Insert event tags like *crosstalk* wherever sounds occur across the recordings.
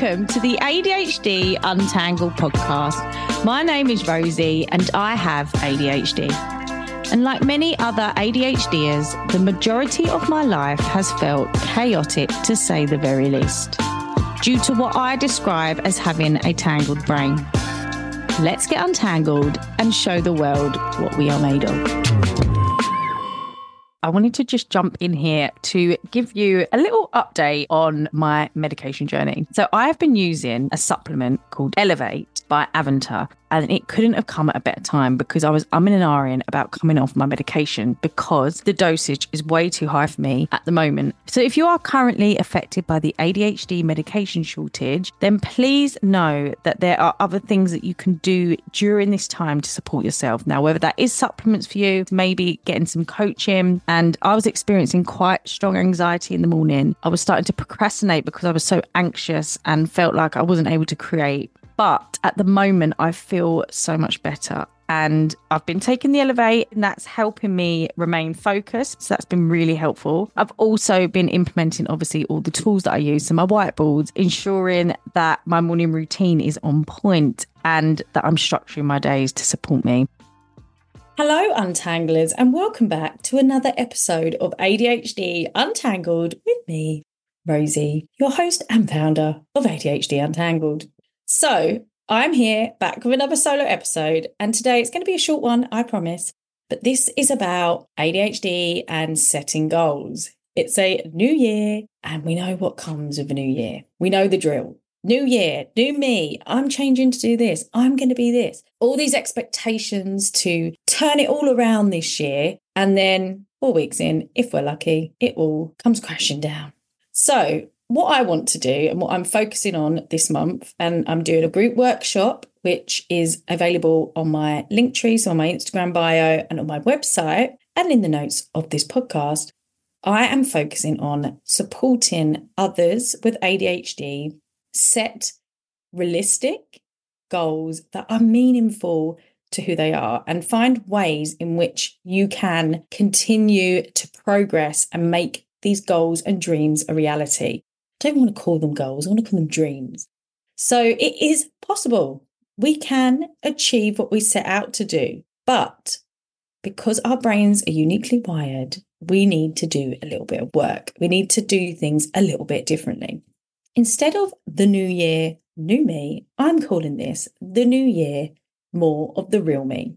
Welcome to the ADHD Untangled podcast. My name is Rosie and I have ADHD. And like many other ADHDers, the majority of my life has felt chaotic to say the very least, due to what I describe as having a tangled brain. Let's get untangled and show the world what we are made of. I wanted to just jump in here to give you a little update on my medication journey. So, I have been using a supplement called Elevate by Avantor and it couldn't have come at a better time because I was I'm in an RN about coming off my medication because the dosage is way too high for me at the moment. So if you are currently affected by the ADHD medication shortage, then please know that there are other things that you can do during this time to support yourself. Now, whether that is supplements for you, maybe getting some coaching, and I was experiencing quite strong anxiety in the morning. I was starting to procrastinate because I was so anxious and felt like I wasn't able to create but at the moment, I feel so much better. And I've been taking the Elevate, and that's helping me remain focused. So that's been really helpful. I've also been implementing, obviously, all the tools that I use. So my whiteboards, ensuring that my morning routine is on point and that I'm structuring my days to support me. Hello, Untanglers, and welcome back to another episode of ADHD Untangled with me, Rosie, your host and founder of ADHD Untangled. So I'm here back with another solo episode. And today it's going to be a short one, I promise. But this is about ADHD and setting goals. It's a new year, and we know what comes with a new year. We know the drill. New year, new me. I'm changing to do this. I'm going to be this. All these expectations to turn it all around this year. And then four weeks in, if we're lucky, it all comes crashing down. So what I want to do and what I'm focusing on this month, and I'm doing a group workshop, which is available on my Linktree, so on my Instagram bio and on my website, and in the notes of this podcast. I am focusing on supporting others with ADHD set realistic goals that are meaningful to who they are and find ways in which you can continue to progress and make these goals and dreams a reality don't want to call them goals, I want to call them dreams. So it is possible. We can achieve what we set out to do. But because our brains are uniquely wired, we need to do a little bit of work. We need to do things a little bit differently. Instead of the new year, new me, I'm calling this the new year, more of the real me.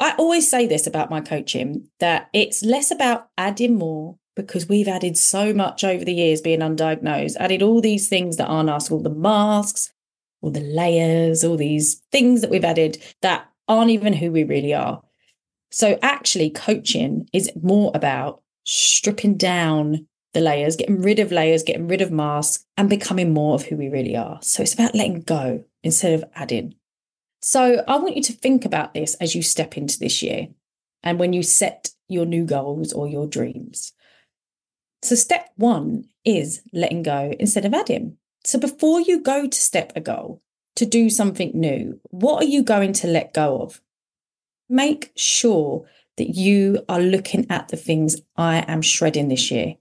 I always say this about my coaching that it's less about adding more because we've added so much over the years being undiagnosed, added all these things that aren't us, all the masks, all the layers, all these things that we've added that aren't even who we really are. So actually, coaching is more about stripping down the layers, getting rid of layers, getting rid of masks, and becoming more of who we really are. So it's about letting go instead of adding. So I want you to think about this as you step into this year and when you set your new goals or your dreams. So, step one is letting go instead of adding. So, before you go to step a goal to do something new, what are you going to let go of? Make sure that you are looking at the things I am shredding this year.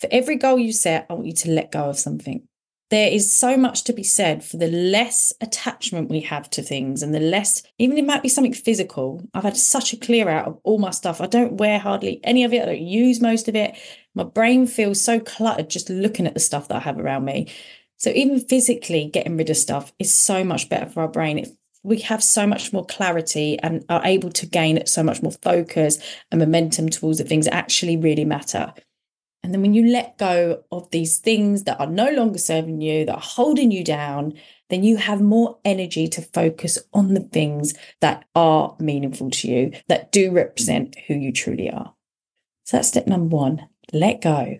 For every goal you set, I want you to let go of something there is so much to be said for the less attachment we have to things and the less, even it might be something physical. I've had such a clear out of all my stuff. I don't wear hardly any of it, I don't use most of it. My brain feels so cluttered just looking at the stuff that I have around me. So even physically getting rid of stuff is so much better for our brain. It, we have so much more clarity and are able to gain so much more focus and momentum towards the things that actually really matter. And then when you let go of these things that are no longer serving you, that are holding you down, then you have more energy to focus on the things that are meaningful to you, that do represent who you truly are. So that's step number one let go.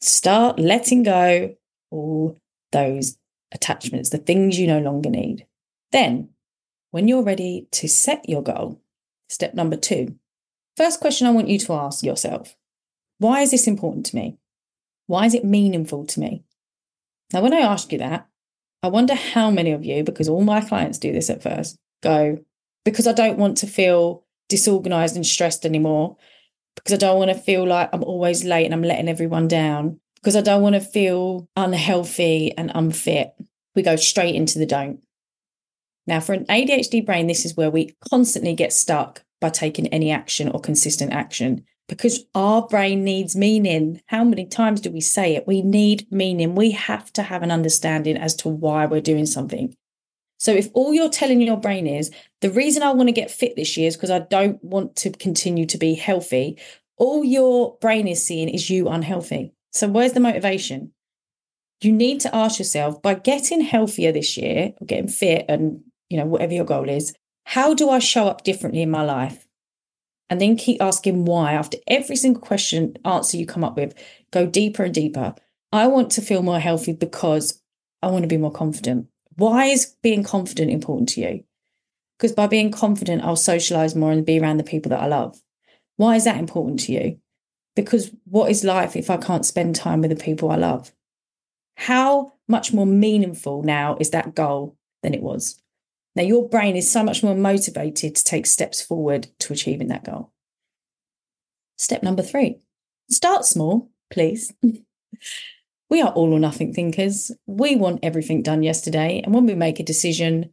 Start letting go all those attachments, the things you no longer need. Then, when you're ready to set your goal, step number two. First question I want you to ask yourself why is this important to me? Why is it meaningful to me? Now, when I ask you that, I wonder how many of you, because all my clients do this at first, go, because I don't want to feel disorganized and stressed anymore, because I don't want to feel like I'm always late and I'm letting everyone down, because I don't want to feel unhealthy and unfit, we go straight into the don't. Now, for an ADHD brain, this is where we constantly get stuck by taking any action or consistent action because our brain needs meaning. How many times do we say it? We need meaning. We have to have an understanding as to why we're doing something. So if all you're telling your brain is the reason I want to get fit this year is because I don't want to continue to be healthy, all your brain is seeing is you unhealthy. So where's the motivation? You need to ask yourself by getting healthier this year or getting fit and you know whatever your goal is, how do I show up differently in my life? And then keep asking why after every single question answer you come up with, go deeper and deeper. I want to feel more healthy because I want to be more confident. Why is being confident important to you? Because by being confident, I'll socialize more and be around the people that I love. Why is that important to you? Because what is life if I can't spend time with the people I love? How much more meaningful now is that goal than it was? Now, your brain is so much more motivated to take steps forward to achieving that goal. Step number three start small, please. *laughs* we are all or nothing thinkers. We want everything done yesterday. And when we make a decision,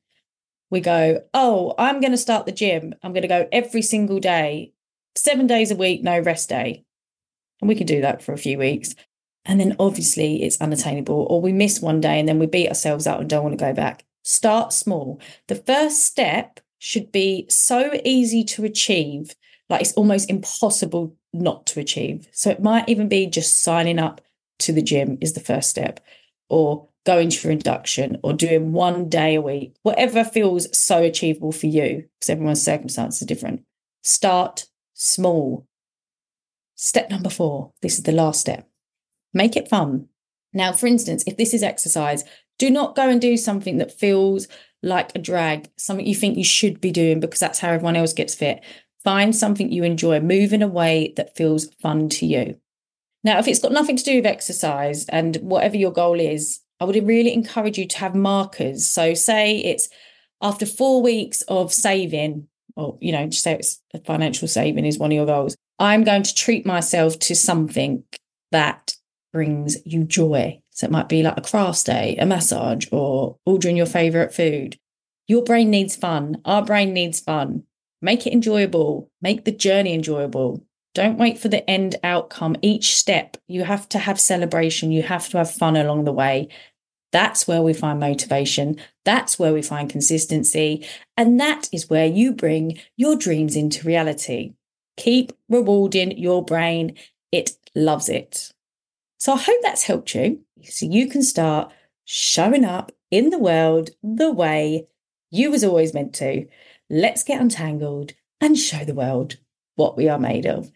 we go, oh, I'm going to start the gym. I'm going to go every single day, seven days a week, no rest day. And we can do that for a few weeks. And then obviously it's unattainable, or we miss one day and then we beat ourselves up and don't want to go back. Start small. The first step should be so easy to achieve, like it's almost impossible not to achieve. So it might even be just signing up to the gym is the first step, or going for induction, or doing one day a week, whatever feels so achievable for you, because everyone's circumstances are different. Start small. Step number four this is the last step make it fun. Now, for instance, if this is exercise, do not go and do something that feels like a drag, something you think you should be doing because that's how everyone else gets fit. Find something you enjoy, move in a way that feels fun to you. Now, if it's got nothing to do with exercise and whatever your goal is, I would really encourage you to have markers. So, say it's after four weeks of saving, or you know, just say it's a financial saving is one of your goals. I'm going to treat myself to something that brings you joy. So it might be like a craft day, a massage, or ordering your favorite food. Your brain needs fun. Our brain needs fun. Make it enjoyable. Make the journey enjoyable. Don't wait for the end outcome. Each step, you have to have celebration. You have to have fun along the way. That's where we find motivation. That's where we find consistency. And that is where you bring your dreams into reality. Keep rewarding your brain. It loves it. So I hope that's helped you so you can start showing up in the world the way you was always meant to. Let's get untangled and show the world what we are made of.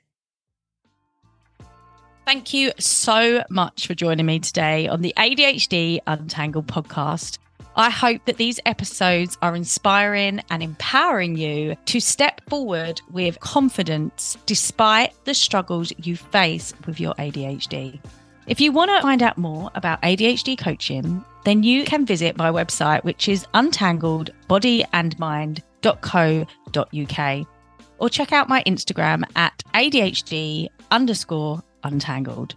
Thank you so much for joining me today on the ADHD Untangled podcast. I hope that these episodes are inspiring and empowering you to step forward with confidence despite the struggles you face with your ADHD. If you want to find out more about ADHD coaching, then you can visit my website, which is untangledbodyandmind.co.uk, or check out my Instagram at ADHD underscore untangled.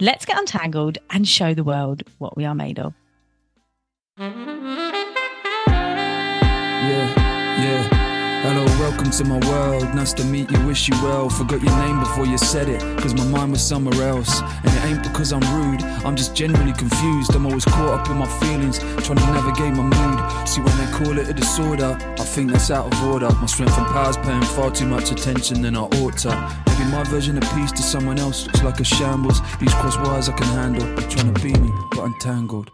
Let's get untangled and show the world what we are made of. Yeah, yeah. Hello, welcome to my world. Nice to meet you, wish you well. Forgot your name before you said it, cause my mind was somewhere else. And it ain't because I'm rude, I'm just generally confused. I'm always caught up in my feelings, trying to navigate my mood. See, when they call it a disorder, I think that's out of order. My strength and power's paying far too much attention than I ought to. My version of peace to someone else looks like a shambles. These cross wires I can handle, trying to be me, but untangled.